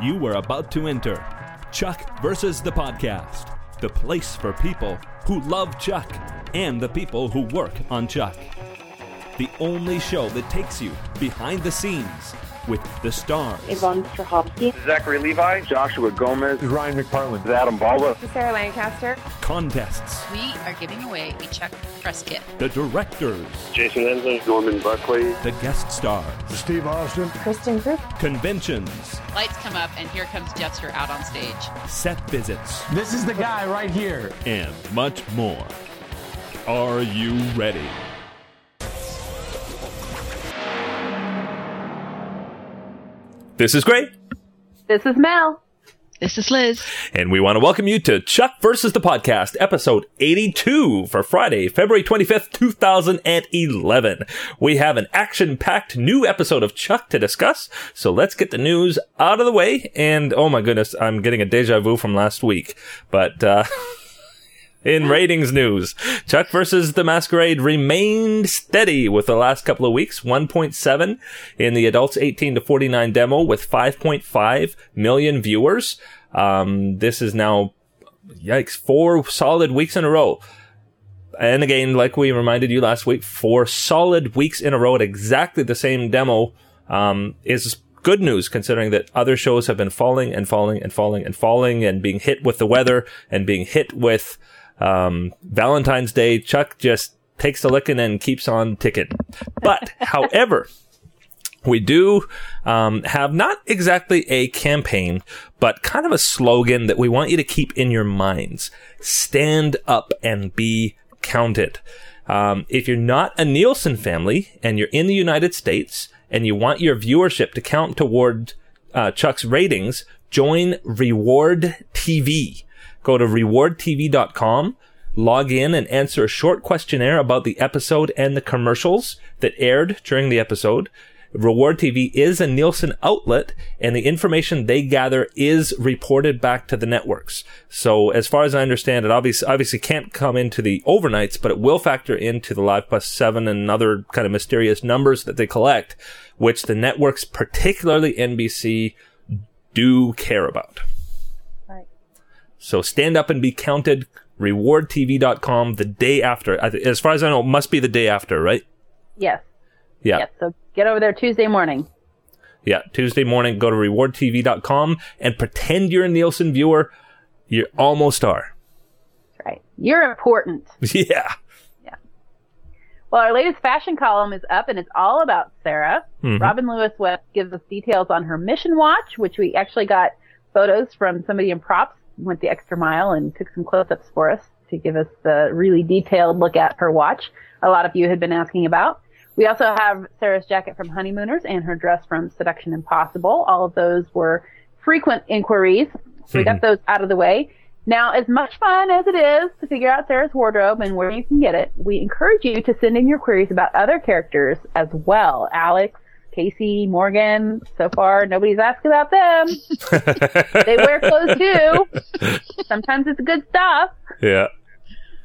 You were about to enter Chuck versus the podcast, the place for people who love Chuck and the people who work on Chuck. The only show that takes you behind the scenes with the stars, Yvonne Strahovski. Zachary Levi, Joshua Gomez, Ryan McPartlin. Adam Baldwin, Sarah Lancaster. contests, We are giving away a Chuck press kit. the directors, Jason Ensler, Norman Buckley, the guest stars, Steve Austin. Kristin Kreuk. conventions, Lights come up, and here comes Jeffster out on stage. set visits, This is the guy right here. and much more. Are you ready? This is great. This is Mel. This is Liz. And we want to welcome you to Chuck versus the Podcast, episode 82 for Friday, February 25th, 2011. We have an action packed new episode of Chuck to discuss. So let's get the news out of the way. And oh my goodness, I'm getting a deja vu from last week. But, uh, in ratings news, Chuck versus the Masquerade remained steady with the last couple of weeks. 1.7 in the adults 18 to 49 demo with 5.5 million viewers. Um, this is now, yikes, four solid weeks in a row. And again, like we reminded you last week, four solid weeks in a row at exactly the same demo, um, is good news considering that other shows have been falling and falling and falling and falling and being hit with the weather and being hit with, um, Valentine's Day. Chuck just takes a licking and keeps on ticking. But, however, we do um, have not exactly a campaign, but kind of a slogan that we want you to keep in your minds. Stand up and be counted. Um, if you're not a Nielsen family and you're in the United States and you want your viewership to count toward uh, Chuck's ratings, join Reward TV. Go to rewardtv.com, log in and answer a short questionnaire about the episode and the commercials that aired during the episode. Reward TV is a Nielsen outlet and the information they gather is reported back to the networks. So as far as I understand it, obviously, obviously can't come into the overnights, but it will factor into the Live Plus 7 and other kind of mysterious numbers that they collect, which the networks, particularly NBC, do care about. So stand up and be counted. Rewardtv.com the day after. As far as I know, it must be the day after, right? Yes. Yeah. Yes. So get over there Tuesday morning. Yeah. Tuesday morning, go to rewardtv.com and pretend you're a Nielsen viewer. You almost are. That's right. You're important. Yeah. Yeah. Well, our latest fashion column is up and it's all about Sarah. Mhm. Robin Lewis West gives us details on her mission watch, which we actually got photos from somebody in props, went the extra mile and took some close ups for us to give us the really detailed look at her watch. A lot of you had been asking about. We also have Sarah's jacket from Honeymooners and her dress from Seduction Impossible. All of those were frequent inquiries. So we got mm-hmm. those out of the way. Now, as much fun as it is to figure out Sarah's wardrobe and where you can get it, we encourage you to send in your queries about other characters as well. Alex, Casey, Morgan. So far, nobody's asked about them. they wear clothes too. Sometimes it's good stuff. Yeah.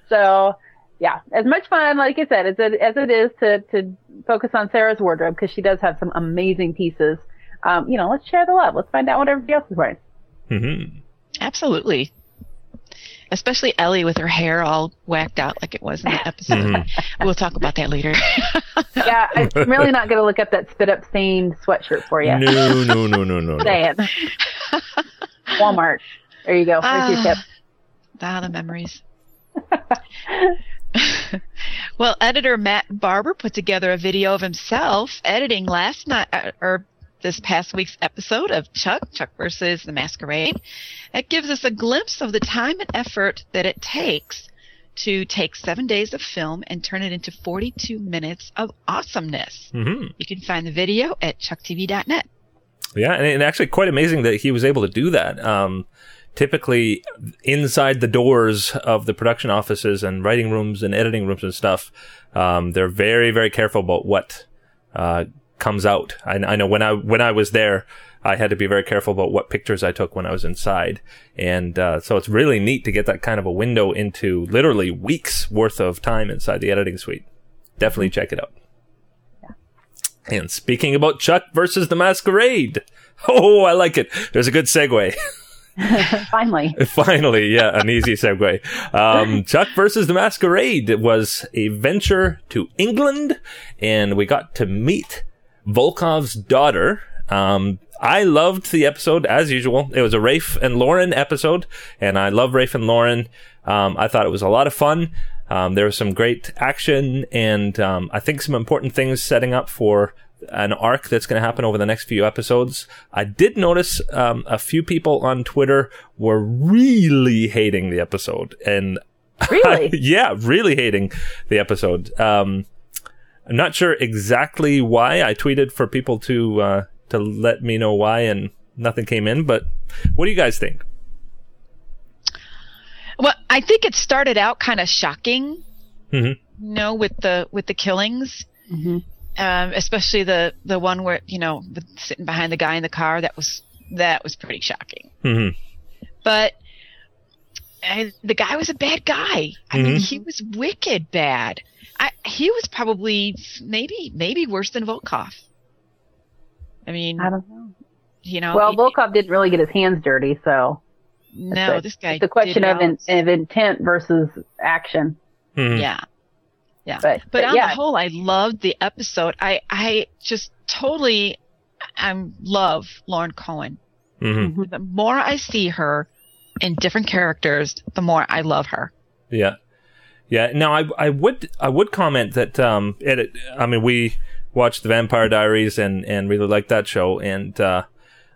So, yeah, as much fun, like I said, as it, as it is to, to focus on Sarah's wardrobe because she does have some amazing pieces. Um, you know, let's share the love. Let's find out what everybody else is wearing. hmm Absolutely. Especially Ellie with her hair all whacked out like it was in the episode. We'll talk about that later. Yeah, I'm really not going to look up that spit up stained sweatshirt for you. No, no, no, no, no. no. Saying. Walmart. There you go. There's your tip. ah, the memories. well, editor Matt Barber put together a video of himself editing last night uh, or this past week's episode of Chuck, Chuck versus the Masquerade. It gives us a glimpse of the time and effort that it takes to take seven days of film and turn it into 42 minutes of awesomeness. hmm You can find the video at chucktv.net. Yeah, and, and actually quite amazing that he was able to do that. Um, typically inside the doors of the production offices and writing rooms and editing rooms and stuff, um, they're very, very careful about what, uh, comes out. I, I know when I, when I was there, I had to be very careful about what pictures I took when I was inside. And, uh, so it's really neat to get that kind of a window into literally weeks worth of time inside the editing suite. Definitely check it out. And speaking about Chuck versus the Masquerade. Oh, I like it. There's a good segue. Finally. Finally, yeah, an easy segue. Um, Chuck versus the Masquerade was a venture to England, and we got to meet Volkoff's daughter. Um, I loved the episode as usual. It was a Rafe and Lauren episode, and I love Rafe and Lauren. Um, I thought it was a lot of fun. Um, there was some great action, and um, I think some important things setting up for an arc that's going to happen over the next few episodes. I did notice um, a few people on Twitter were really hating the episode, and Really? yeah, really hating the episode. Um, I'm not sure exactly why. I tweeted for people to uh, to let me know why, and nothing came in. But what do you guys think? Well, I think it started out kind of shocking, Mhm. you know, with the with the killings, hmm um, especially the the one where you know sitting behind the guy in the car. That was that was pretty shocking. hmm But uh, the guy was a bad guy. I mean, he was wicked bad. I, he was probably maybe maybe worse than Volkoff. I mean, I don't know. you know, Well, he- Volkoff didn't really get his hands dirty, so no, it's this guy. it's the question of, in, of intent versus action. hmm yeah. But, But, but on yeah, the whole, I loved the episode. I I just totally, I love Lauren Cohan. hmm The more I see her in different characters, the more I love her. Yeah, yeah. Now, I I would I would comment that um, it, I mean, we watched the Vampire Diaries and and really liked that show, and uh,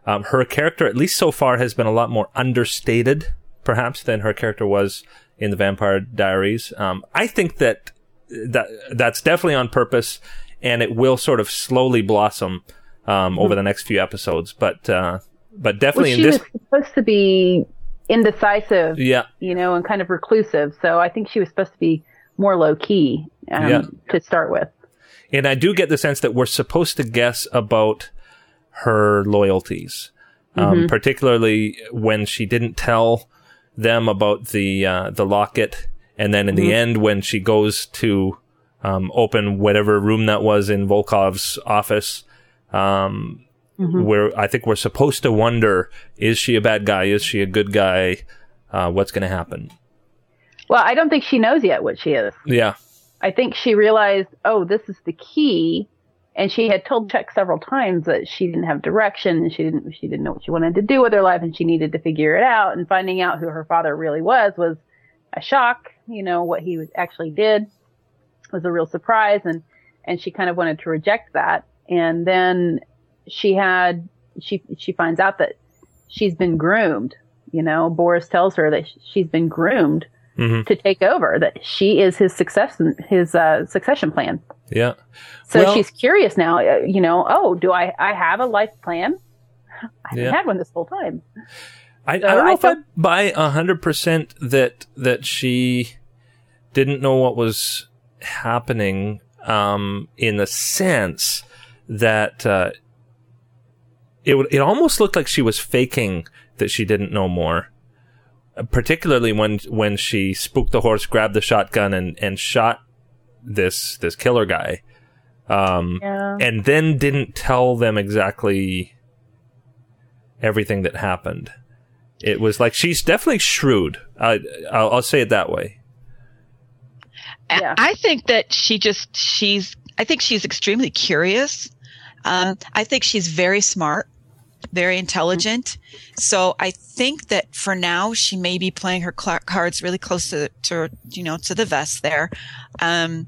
um, her character, at least so far, has been a lot more understated, perhaps, than her character was in the Vampire Diaries. Um, I think that that that's definitely on purpose, and it will sort of slowly blossom um, over the next few episodes. But uh, but well, definitely in she this, was supposed to be indecisive, yeah, you know, and kind of reclusive. So I think she was supposed to be more low key um, Yeah. to start with. And I do get the sense that we're supposed to guess about her loyalties, um, particularly when she didn't tell them about the uh, the locket, and then in the end, when she goes to um, open whatever room that was in Volkoff's office, um, where I think we're supposed to wonder: is she a bad guy? Is she a good guy? Uh, what's going to happen? Well, I don't think she knows yet what she is. Yeah, I think she realized, oh, this is the key. And she had told Chuck several times that she didn't have direction and she didn't she didn't know what she wanted to do with her life and she needed to figure it out. And finding out who her father really was was a shock. You know what he was actually did was a real surprise, and and she kind of wanted to reject that. And then she had she she finds out that she's been groomed. You know, Boris tells her that she's been groomed hmm to take over. That she is his success his uh, succession plan. yeah. So Well- she's curious now. Uh, you know, oh, do I I have a life plan? I haven't Yeah. had one this whole time. I, So I don't know I if I buy a hundred percent that that she didn't know what was happening. Um, in the sense that uh, it it almost looked like she was faking that she didn't know more. Uh, Particularly when when she spooked the horse, grabbed the shotgun, and and shot this this killer guy, um, Yeah. and then didn't tell them exactly everything that happened. It was like she's definitely shrewd. I, I'll, I'll say it that way. I- Yeah. I think that she just she's I think she's extremely curious. Um, I think she's very smart, very intelligent. So I think that for now she may be playing her cla cards really close to, to you know to the vest there. Um,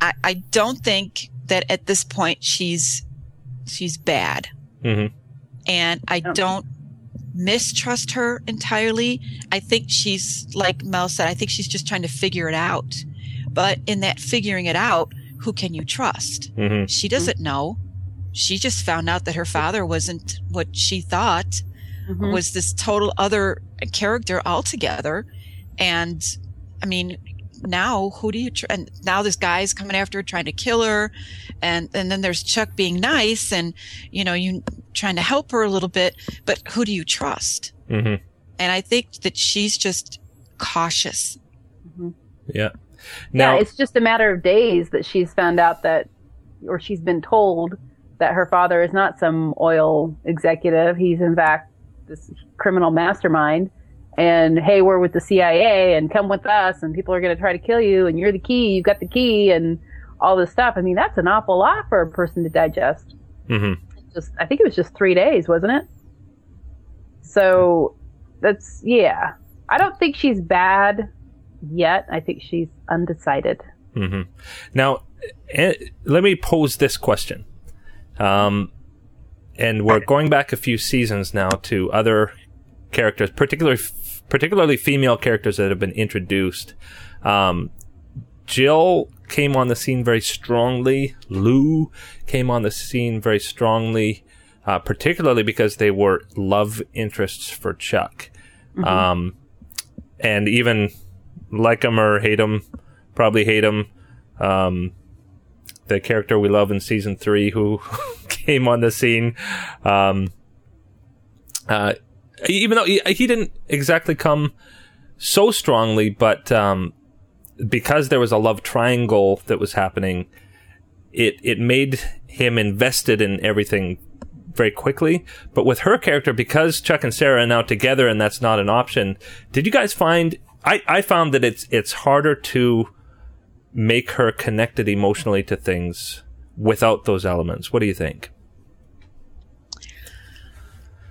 I, I don't think that at this point she's she's bad, hmm and I Oh. don't mistrust her entirely. I think she's like Mel said. I think she's just trying to figure it out. But in that figuring it out, who can you trust? hmm She doesn't know. She just found out that her father wasn't what she thought Mhm. was this total other character altogether. And I mean, now who do you tr- and now this guy's coming after her trying to kill her. And and then there's Chuck being nice and you know you trying to help her a little bit. But who do you trust? Hmm and I think that she's just cautious. Yeah. yeah, Now, it's just a matter of days that she's found out that or she's been told that her father is not some oil executive. He's in fact this criminal mastermind. And hey, we're with the CIA and come with us and people are going to try to kill you and you're the key. You've got the key and all this stuff. I mean, that's an awful lot for a person to digest. hmm Just, I think it was just three days, wasn't it? So that's, yeah. I don't think she's bad yet. I think she's undecided. hmm Now, eh, let me pose this question. Um, and we're going back a few seasons now to other characters, particularly particularly female characters that have been introduced. Um, Jill came on the scene very strongly. Lou came on the scene very strongly, uh, particularly because they were love interests for Chuck. Um, and even like him or hate him, probably hate him. Um, the character we love in season three who came on the scene. Um, uh, even though he, he didn't exactly come so strongly, but um, because there was a love triangle that was happening, it it made him invested in everything very quickly. But with her character, because Chuck and Sarah are now together and that's not an option, did you guys find? I, I found that it's it's harder to make her connected emotionally to things without those elements. What do you think?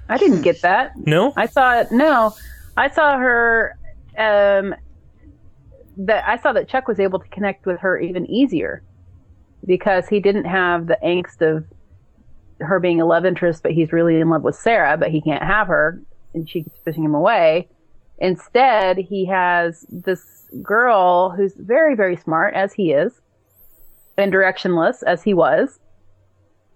I didn't get that. No. I saw it. No, I saw her. Um, that I saw that Chuck was able to connect with her even easier because he didn't have the angst of her being a love interest, but he's really in love with Sarah, but he can't have her, and she keeps pushing him away. Instead, he has this girl who's very, very smart, as he is, and directionless, as he was.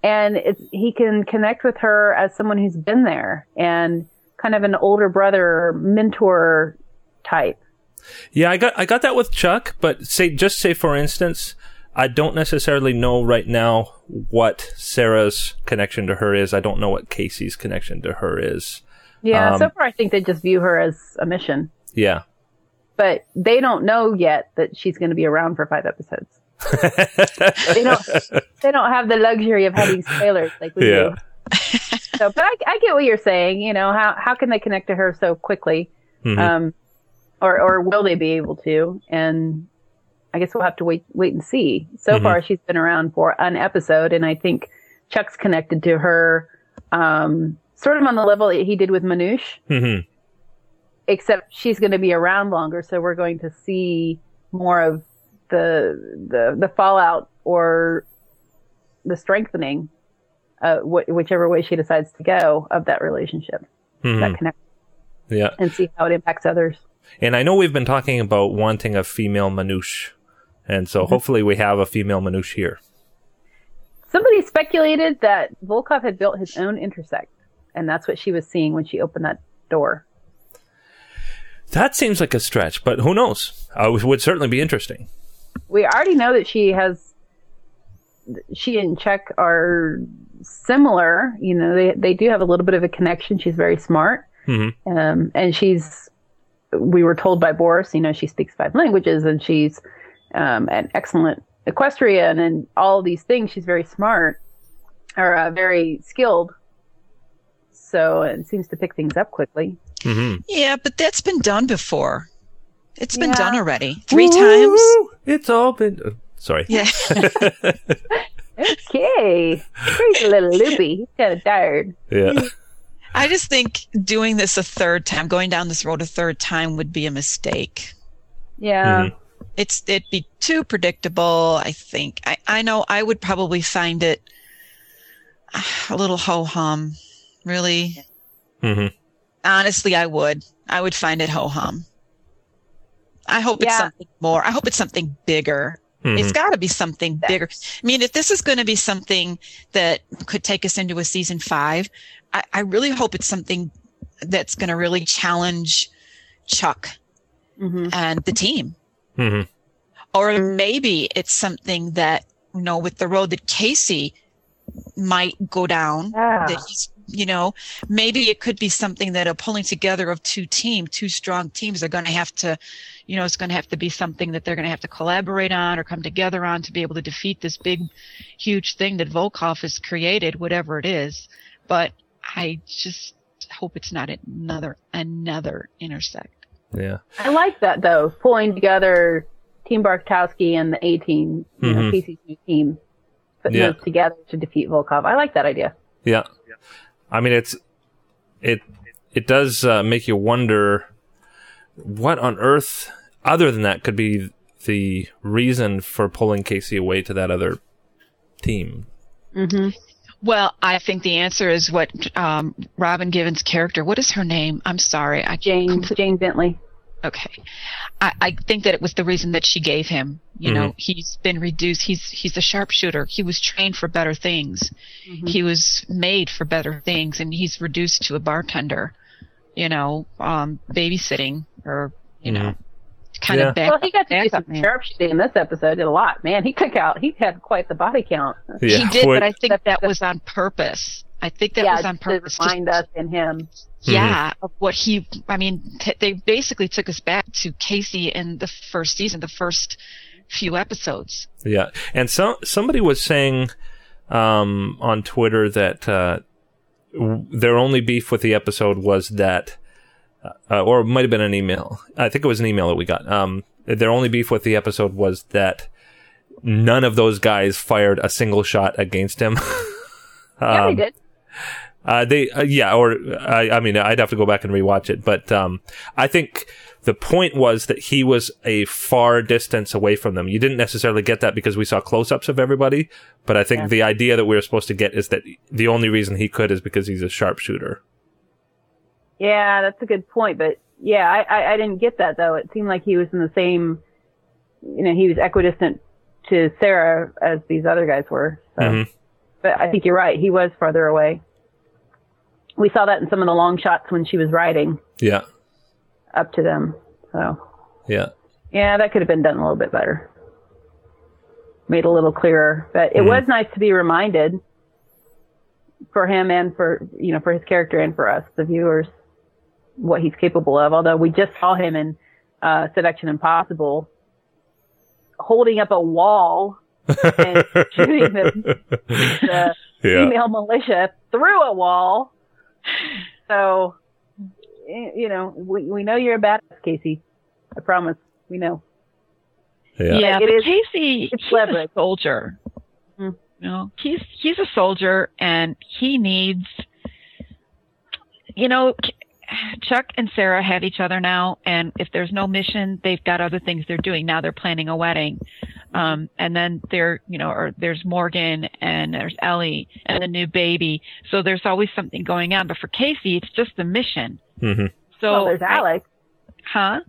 And he can connect with her as someone who's been there and kind of an older brother mentor type. Yeah, I got I got that with Chuck, but say just say for instance, I don't necessarily know right now what Sarah's connection to her is. I don't know what Casey's connection to her is. Yeah, Um, so far I think they just view her as a mission, Yeah. but they don't know yet that she's going to be around for five episodes. they don't. They don't have the luxury of having spoilers like we Yeah. do. So, but I, I get what you're saying. You know, how how can they connect to her so quickly? Mhm. Um, or or will they be able to? And I guess we'll have to wait wait and see. So Mhm. far, she's been around for an episode, and I think Chuck's connected to her, um, sort of on the level that he did with Manoosh, Mhm. except she's going to be around longer, so we're going to see more of the the the fallout or the strengthening, uh, wh- whichever way she decides to go of that relationship, Mhm. that connect, Yeah. and see how it impacts others. And I know we've been talking about wanting a female Manoosh. And so hopefully we have a female Manoosh here. Somebody speculated that Volkoff had built his own intersect, and that's what she was seeing when she opened that door. That seems like a stretch, but who knows? Uh, it would certainly be interesting. We already know that she has, she and Chuck are similar. You know, they they do have a little bit of a connection. She's very smart, Mhm. um, and she's. We were told by Boris, you know, she speaks five languages and she's um, an excellent equestrian and all these things. She's very smart, or uh, very skilled. So it seems to pick things up quickly. hmm Yeah, but that's been done before. It's been Yeah. done already. Three times. It's all been. uh, sorry. Yeah. Okay, crazy little loopy. He's kind of tired. Yeah. I just think doing this a third time, going down this road a third time would be a mistake. Yeah. Mhm. It's it'd be too predictable, I think. I, I know I would probably find it a little ho hum. Really? hmm Honestly, I would. I would find it ho hum. I hope it's something more. I hope it's something bigger. Mhm. It's got to be something bigger. I mean, if this is going to be something that could take us into a season five, I, I really hope it's something that's going to really challenge Chuck hmm and the team. hmm Or maybe it's something that, you know, with the road that Casey might go down, Yeah. that he's you know, maybe it could be something that a pulling together of two team, two strong teams are going to have to, you know, it's going to have to be something that they're going to have to collaborate on or come together on to be able to defeat this big, huge thing that Volkoff has created, whatever it is. But I just hope it's not another, another intersect. Yeah. I like that though, pulling together Team Bartowski and the A team, you know. Mm-hmm. Casey's new team, putting Yeah. those together to defeat Volkoff. I like that idea. Yeah. I mean, it's it it does uh, make you wonder what on earth, other than that, could be the reason for pulling Casey away to that other team. hmm Well, I think the answer is what um, Robin Givens' character. What is her name? I'm sorry. I Jane, complete- Jane Bentley. Okay, I, I think that it was the reason that she gave him. You know, Mm-hmm. he's been reduced. He's he's a sharpshooter. He was trained for better things. Mm-hmm. He was made for better things, and he's reduced to a bartender. You know, um, babysitting or you know, kind Yeah. of back. Well, he got to do some sharpshooting in this episode. Did a lot, man. He took out. He had quite the body count. Yeah. he did, What- but I think that was on purpose. I think that yeah, was on purpose. to purpose. remind us and him. yeah, of what he, I mean, t- they basically took us back to Casey in the first season, the first few episodes. Yeah, and so somebody was saying um, on Twitter that uh, w- their only beef with the episode was that, uh, or it might have been an email. I think it was an email that we got. Um, their only beef with the episode was that none of those guys fired a single shot against him. Yeah, Um, he did. Uh, they, uh, yeah, or I, I mean, I'd have to go back and rewatch it, but um, I think the point was that he was a far distance away from them. You didn't necessarily get that because we saw close-ups of everybody, but I think Yeah. the idea that we were supposed to get is that the only reason he could is because he's a sharpshooter. Yeah, that's a good point. But yeah, I, I, I didn't get that though. It seemed like he was in the same, you know, he was equidistant to Sarah as these other guys were. So, Mhm. But I think you're right. He was farther away. We saw that in some of the long shots when she was riding Yeah, up to them. So yeah, yeah, that could have been done a little bit better. Made a little clearer, but it Mhm. was nice to be reminded for him and for, you know, for his character and for us, the viewers, what he's capable of. Although we just saw him in, uh, Seduction Impossible holding up a wall and shooting the, the yeah, female militia through a wall. So, you know, we, we know you're a badass, Casey. I promise. We know. yeah, Yeah, It but is- Casey, it's he's leverage. a soldier. Mhm. You know, he's he's a soldier, and he needs. You know, Chuck and Sarah have each other now, and if there's no mission, they've got other things they're doing. Now they're planning a wedding, um, and then there, you know, or there's Morgan and there's Ellie and the new baby. So there's always something going on. But for Casey, it's just the mission. hmm So well, there's I- Alex. huh?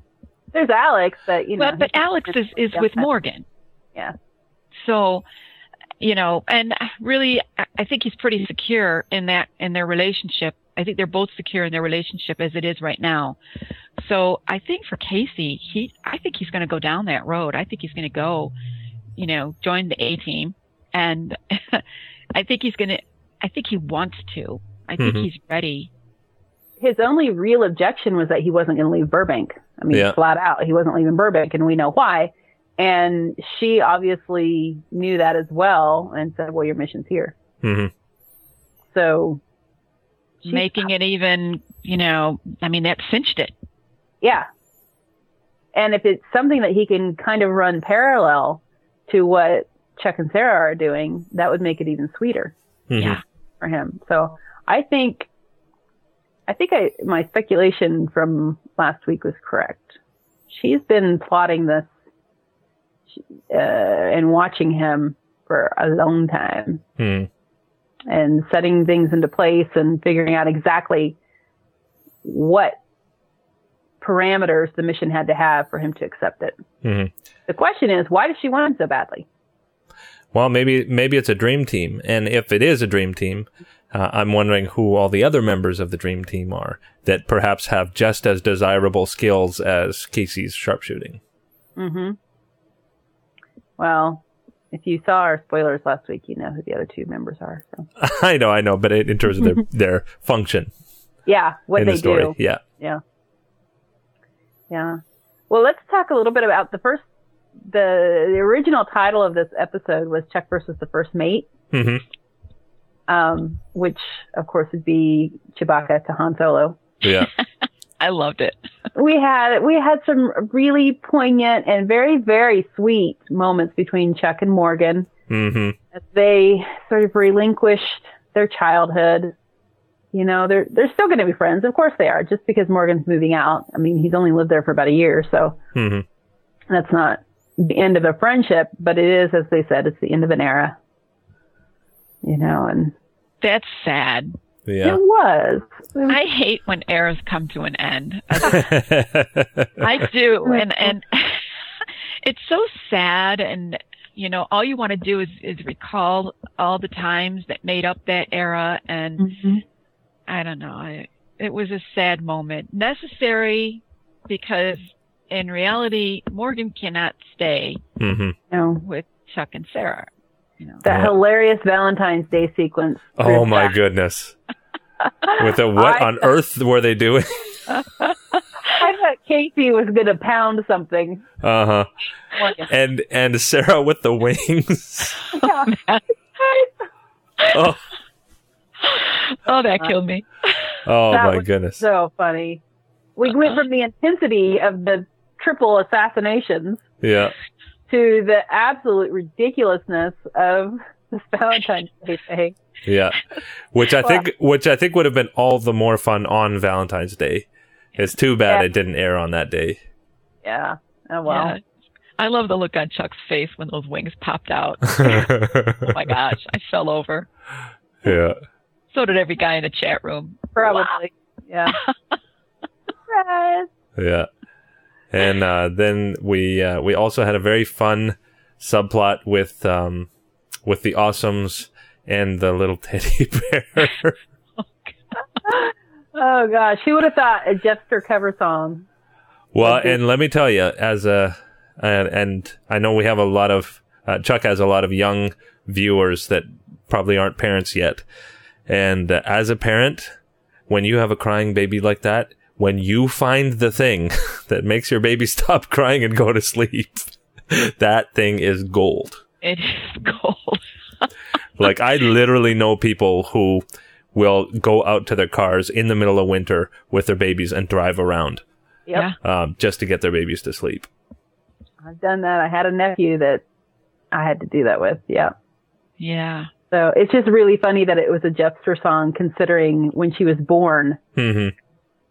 There's Alex, but you know. Well, but Alex is, is with Morgan. Yeah. So, you know, and really, I- I think he's pretty secure in that, in their relationship. I think they're both secure in their relationship as it is right now. So I think for Casey, he, I think he's going to go down that road. I think he's going to go, you know, join the A team. And I think he's going to, I think he wants to. I think Mhm. he's ready. His only real objection was that he wasn't going to leave Burbank. I mean, Yeah. flat out, he wasn't leaving Burbank, and we know why. And she obviously knew that as well, and said, "Well, your mission's here." hmm So, Making it even, you know, I mean, that cinched it. yeah. And if it's something that he can kind of run parallel to what Chuck and Sarah are doing, that would make it even sweeter. hmm Yeah. for him. So I think, I think I, my speculation from last week was correct. She's been plotting this, uh, and watching him for a long time hmm and setting things into place and figuring out exactly what parameters the mission had to have for him to accept it. hmm The question is, why does she want him so badly? Well, maybe maybe it's a dream team, and if it is a dream team, uh, I'm wondering who all the other members of the dream team are that perhaps have just as desirable skills as Casey's sharpshooting. Mm-hmm. Well, if you saw our spoilers last week, you know who the other two members are. So I know, I know, but in, in terms of their their function yeah, what in they the story, do. yeah. Yeah. Yeah. Well, let's talk a little bit about the first. The, the original title of this episode was Chuck versus the First Mate, mm-hmm. um, which of course would be Chewbacca to Han Solo. Yeah. I loved it. We had we had some really poignant and very very sweet moments between Chuck and Morgan Mm-hmm. as they sort of relinquished their childhood. You know, they're they're still going to be friends. Of course they are. Just because Morgan's moving out. I mean, he's only lived there for about a year, so hmm that's not the end of a friendship, but it is, as they said, it's the end of an era. You know, and That's sad. Yeah. it was. It was I hate when eras come to an end. I, I do, and and it's so sad. And you know, all you want to do is is recall all the times that made up that era. And Mhm. I don't know, I, it was a sad moment, necessary because in reality, Morgan cannot stay hmm you know, with Chuck and Sarah. You know, that Yeah. hilarious Valentine's Day sequence. Oh my that. goodness. With a what I- on earth were they doing? I thought Casey was going to pound something. Uh huh. Morgan. And and Sarah with the wings. Yeah. oh, oh, that killed me. oh That my was goodness. so funny. We went from the intensity of the triple assassinations Yeah. to the absolute ridiculousness of this Valentine's Day thing. Yeah. Which I think which I think would have been all the more fun on Valentine's Day. It's too bad Yeah. it didn't air on that day. Yeah. Oh well. Yeah. I love the look on Chuck's face when those wings popped out. Oh my gosh, I fell over. yeah. So did every guy in the chat room. Probably. Yeah. Surprise. Yeah. And uh, then we uh, we also had a very fun subplot with um, with the awesomes and the little teddy bear. Oh gosh, who would have thought a Jeffster cover song? well, Okay. and let me tell you, as a and, and I know we have a lot of uh, Chuck has a lot of young viewers that probably aren't parents yet, and uh, as a parent, when you have a crying baby like that, when you find the thing that makes your baby stop crying and go to sleep, that thing is gold. It is gold. Like I literally know people who will go out to their cars in the middle of winter with their babies and drive around Yep. Yeah. um, just to get their babies to sleep. I've done that. I had a nephew that I had to do that with. Yeah. Yeah. So it's just really funny that it was a Jeffster song considering when she was born, hmm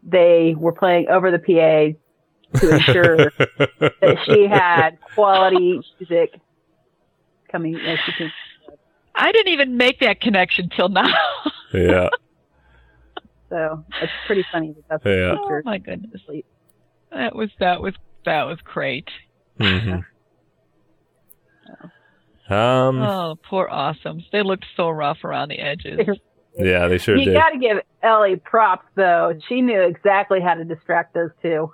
they were playing over the PA to ensure that she had quality music coming as she came. I didn't even make that connection till now. yeah. So it's pretty funny that that's Yeah. oh my goodness. That was that was that was great. hmm Um. Oh, poor awesomes. They looked so rough around the edges. Yeah, they sure You did. got to give Ellie props though. She knew exactly how to distract those two.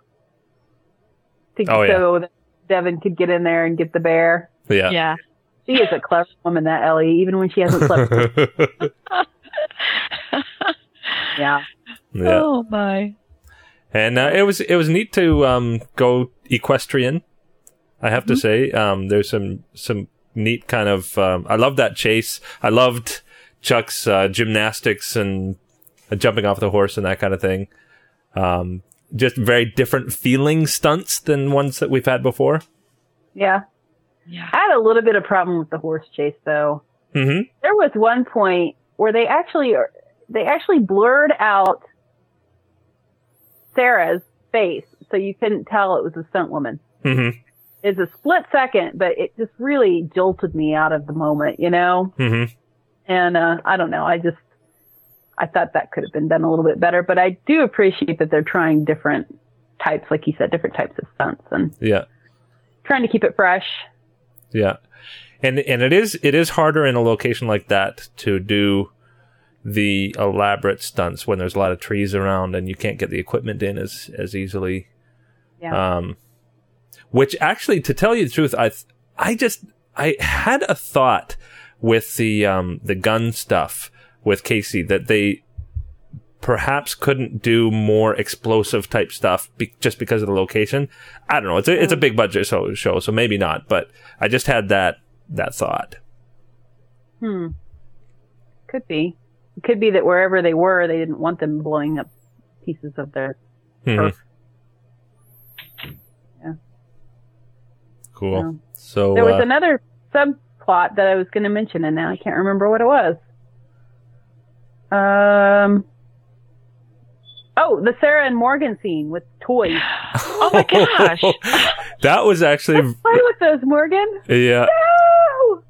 To, Oh, yeah. So that Devon could get in there and get the bear. Yeah. Yeah. She is a clever woman, that Ellie, even when she hasn't slept. yeah. yeah. Oh my. And uh, it was it was neat to um, go equestrian. I have to say, um, there's some some neat kind of. Um, I love that chase. I loved Chuck's uh, gymnastics and uh, jumping off the horse and that kind of thing. Um, just very different feeling stunts than ones that we've had before. Yeah. Yeah. I had a little bit of problem with the horse chase though. hmm There was one point where they actually they actually blurred out Sarah's face, so you couldn't tell it was a stunt woman. hmm It's a split second, but it just really jolted me out of the moment, you know. hmm And uh, I don't know. I just I thought that could have been done a little bit better, but I do appreciate that they're trying different types, like you said, different types of stunts and Yeah. trying to keep it fresh. Yeah. And and it is it is harder in a location like that to do the elaborate stunts when there's a lot of trees around and you can't get the equipment in as as easily. Yeah. Um which actually to tell you the truth I th- I just I had a thought with the um, the gun stuff with Casey that they perhaps couldn't do more explosive type stuff be- just because of the location. I don't know. It's a it's a big budget so, show, so maybe not. But I just had that that thought. Hmm. Could be. It could be that wherever they were, they didn't want them blowing up pieces of their Mhm. Earth. Cool. Yeah. So There was uh, another subplot that I was going to mention, and now I can't remember what it was. Um. Oh, the Sarah and Morgan scene with toys. Oh my gosh. that was actually Play with those, Morgan. yeah. No!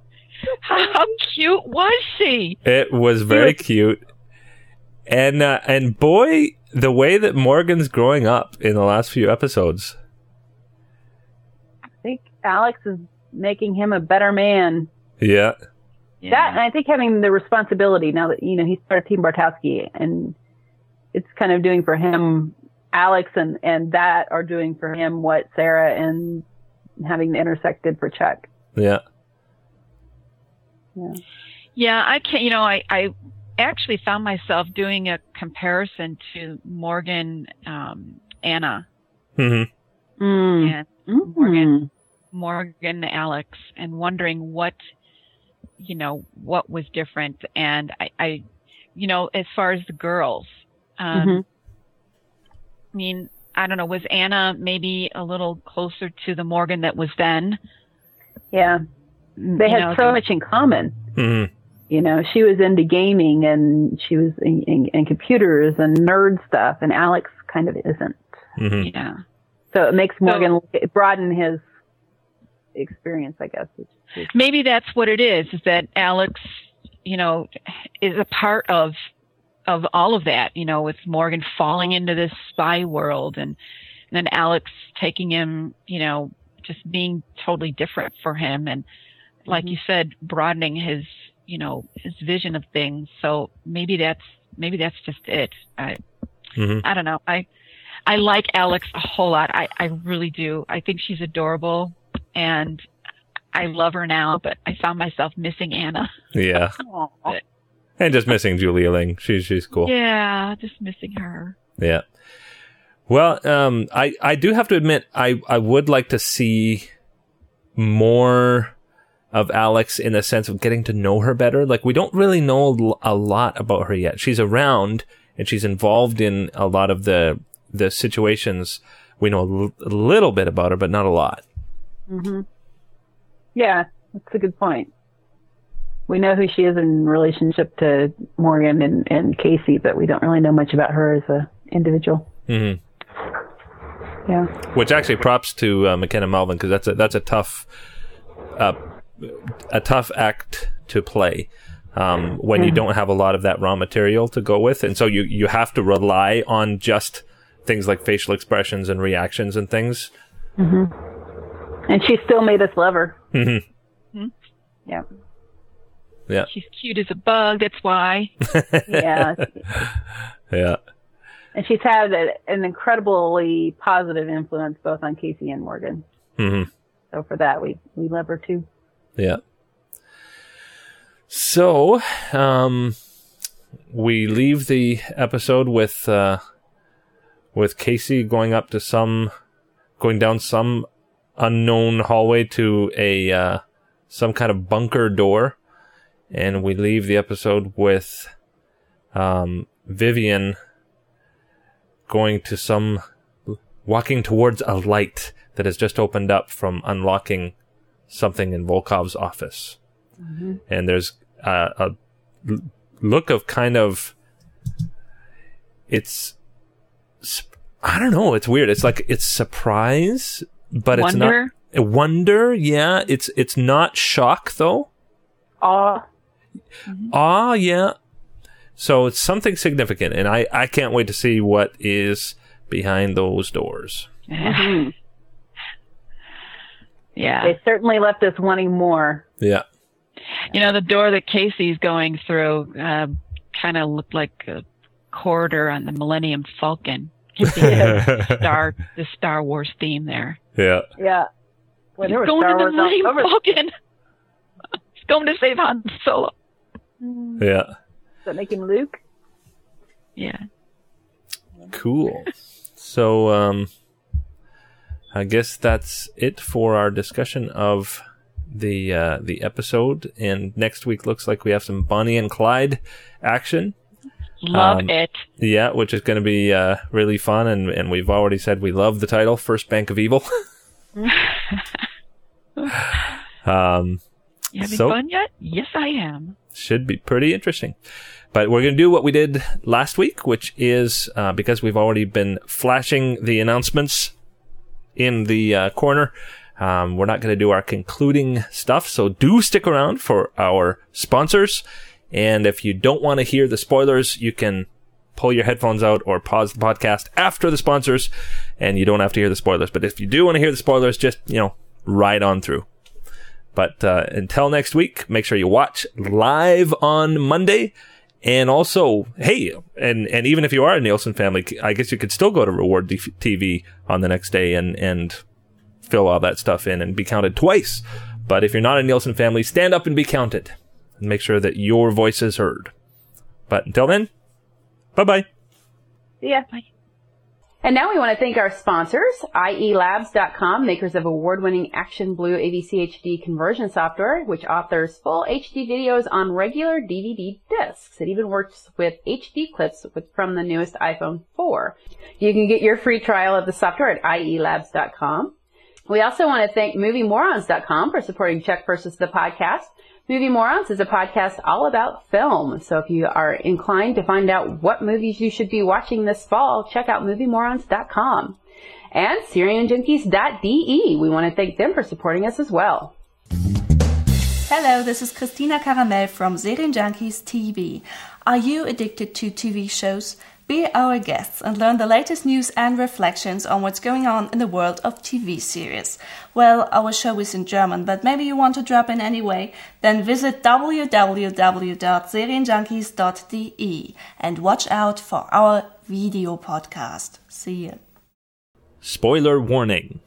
How cute was she? It was very cute, and uh, and boy, the way that Morgan's growing up in the last few episodes. I think Alex is making him a better man. Yeah, That, and I think having the responsibility now that, you know, he's part of Team Bartowski and it's kind of doing for him, Alex and, and that are doing for him what Sarah and having the intersect did for Chuck. yeah, Yeah. Yeah, I can't, You know, I I actually found myself doing a comparison to Morgan, um, Anna, hmm Mm. and Mm. Morgan. Morgan, Alex, and wondering what, you know, what was different. And I, I you know, as far as the girls, um, Mhm. I mean, I don't know, was Anna maybe a little closer to the Morgan that was then? Yeah. They You had know, so the- much in common. hmm You know, she was into gaming and she was in, in, in computers and nerd stuff and Alex kind of isn't. hmm Yeah. So it makes Morgan broaden his experience, I guess. Which, which, maybe that's what it is is that alex you know is a part of of all of that you know with morgan falling into this spy world and, and then alex taking him you know just being totally different for him and like you said broadening his you know his vision of things. So maybe that's maybe that's just it. I hmm i don't know. I i like alex a whole lot. I i really do. I think she's adorable and I love her now, but I found myself missing Anna. yeah, and just missing Julia Ling. She's she's cool. Yeah, just missing her. Yeah. Well, um, I, I do have to admit, I, I would like to see more of Alex in the sense of getting to know her better. Like, we don't really know a lot about her yet. She's around and she's involved in a lot of the, the situations. We know a l- a little bit about her, but not a lot. Hmm Yeah, that's a good point. We know who she is in relationship to Morgan and, and Casey, but we don't really know much about her as a individual. hmm Yeah. Which actually props to uh, Mekenna Melvin because that's a that's a tough, uh, a tough act to play um, when you don't have a lot of that raw material to go with, and so you you have to rely on just things like facial expressions and reactions and things. And she still made us love her. Mhm. Yeah. Yeah, She's cute as a bug, that's why. Yeah. yeah, and she's had a, an incredibly positive influence both on Casey and Morgan. hmm So for that, we, we love her too. yeah. So, um, we leave the episode with uh, with Casey going up to some, going down some unknown hallway to a uh, some kind of bunker door, and we leave the episode with um, Vivian going to some walking towards a light that has just opened up from unlocking something in Volkoff's office, and there's uh, a look of kind of it's I don't know. It's weird. It's like it's surprise, but it's Wonder? not wonder. Yeah, it's it's not shock though. Aw. Ah, yeah. So it's something significant, and I I can't wait to see what is behind those doors. Mhm. Yeah. They certainly left us wanting more. Yeah. You know, the door that Casey's going through uh, kind of looked like a corridor on the Millennium Falcon. the Star, the Star Wars theme there. Yeah. Yeah. Well, there was going Star to the Wars all Millennium over. Falcon. He's going to save Han Solo. Yeah. Does that make him Luke? Yeah. Cool. So, um, I guess that's it for our discussion of the uh, the episode. And next week looks like we have some Bonnie and Clyde action. Love Um, it. Yeah, which is going to be uh, really fun. And, and we've already said we love the title, First Bank of Evil. um, You having so- fun yet? Yes, I am. should be pretty interesting. But we're going to do what we did last week, which is uh, because we've already been flashing the announcements in the uh, corner. Um, we're not going to do our concluding stuff, so do stick around for our sponsors. And if you don't want to hear the spoilers, you can pull your headphones out or pause the podcast after the sponsors, and you don't have to hear the spoilers. But if you do want to hear the spoilers, just you know, ride on through. But uh, until next week, make sure you watch live on Monday. And also, hey, and, and even if you are a Nielsen family, I guess you could still go to Reward TV on the next day and, and fill all that stuff in and be counted twice. But if you're not a Nielsen family, stand up and be counted and make sure that your voice is heard. But until then, bye bye. Yeah. Bye. And now we want to thank our sponsors, IELabs.com, makers of award-winning Action Blue AVC HD conversion software, which authors full HD videos on regular DVD discs. It even works with HD clips with, from the newest iPhone 4. You can get your free trial of the software at IELabs.com. We also want to thank MovieMorons.com for supporting Chuck versus the podcast. Movie Morons is a podcast all about film. So if you are inclined to find out what movies you should be watching this fall, check out MovieMorons.com. And SerienJunkies.de. We want to thank them for supporting us as well. Hello, this is Christina Caramel from Serienjunkies TV. Are you addicted to TV shows? Be our guests and learn the latest news and reflections on what's going on in the world of TV series. Well, our show is in German, but maybe you want to drop in anyway? Then visit www.serienjunkies.de and watch out for our video podcast. See you. Spoiler warning.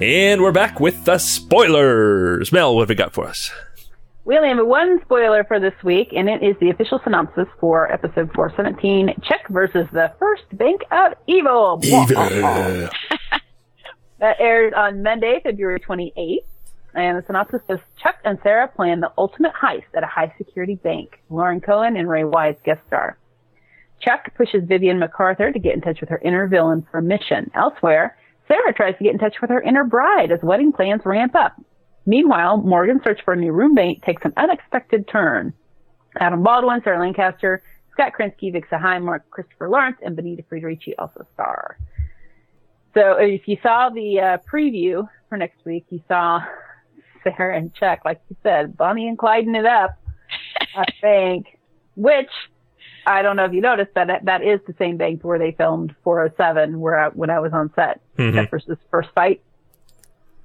And we're back with the spoilers. Mel, what have we got for us? We only have one spoiler for this week, and it is the official synopsis for episode 417, Chuck versus the First Bank of Evil. that aired on Monday, February 28th. And the synopsis says Chuck and Sarah plan the ultimate heist at a high security bank. Lauren Cohan and Ray Wise guest star. Chuck pushes Vivian McArthur to get in touch with her inner villain for a mission. Elsewhere, Sarah tries to get in touch with her inner bride as wedding plans ramp up. Meanwhile, Morgan's search for a new roommate takes an unexpected turn. Adam Baldwin, Sarah Lancaster, Scott Krinsky, Vik Sahay, Mark Christopher Lawrence, and Bonita Friedericy also star. So if you saw the uh, preview for next week, you saw Sarah and Chuck, like you said, Bonnie and Clyden it up, I think, which I don't know if you noticed that that- that is the same bank where they filmed 407 where I, when I was on set. Mhm. Chuck versus First Fight.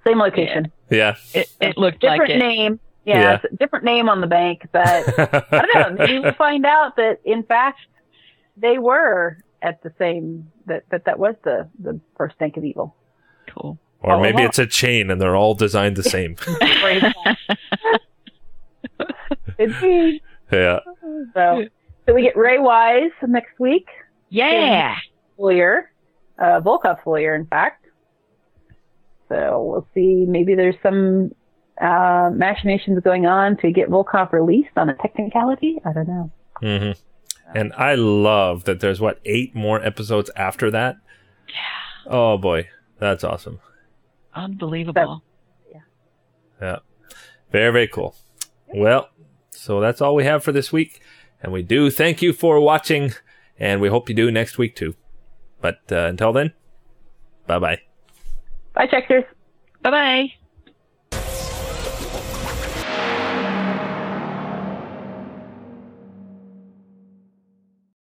Same location. Yeah. It, it looked different like it. name. Yeah, Yeah. it's a different name on the bank, but I don't know. Maybe we'll find out that in fact they were at the same that that that was the the first bank of evil. Cool. Or maybe wow. it's a chain and they're all designed the same. Indeed. yeah. So, so we get Ray Wise next week. Yeah. Lawyer, uh, Volkoff's lawyer, in fact. So we'll see. Maybe there's some uh, machinations going on to get Volkov released on a technicality. I don't know. hmm And I love that there's what eight more episodes after that. Yeah. Oh boy, that's awesome. Unbelievable. Yeah. Yeah. Very very cool. Well, so that's all we have for this week, and we do thank you for watching, and we hope you do next week too. But uh, until then, bye bye. Bye, checkers. Bye bye.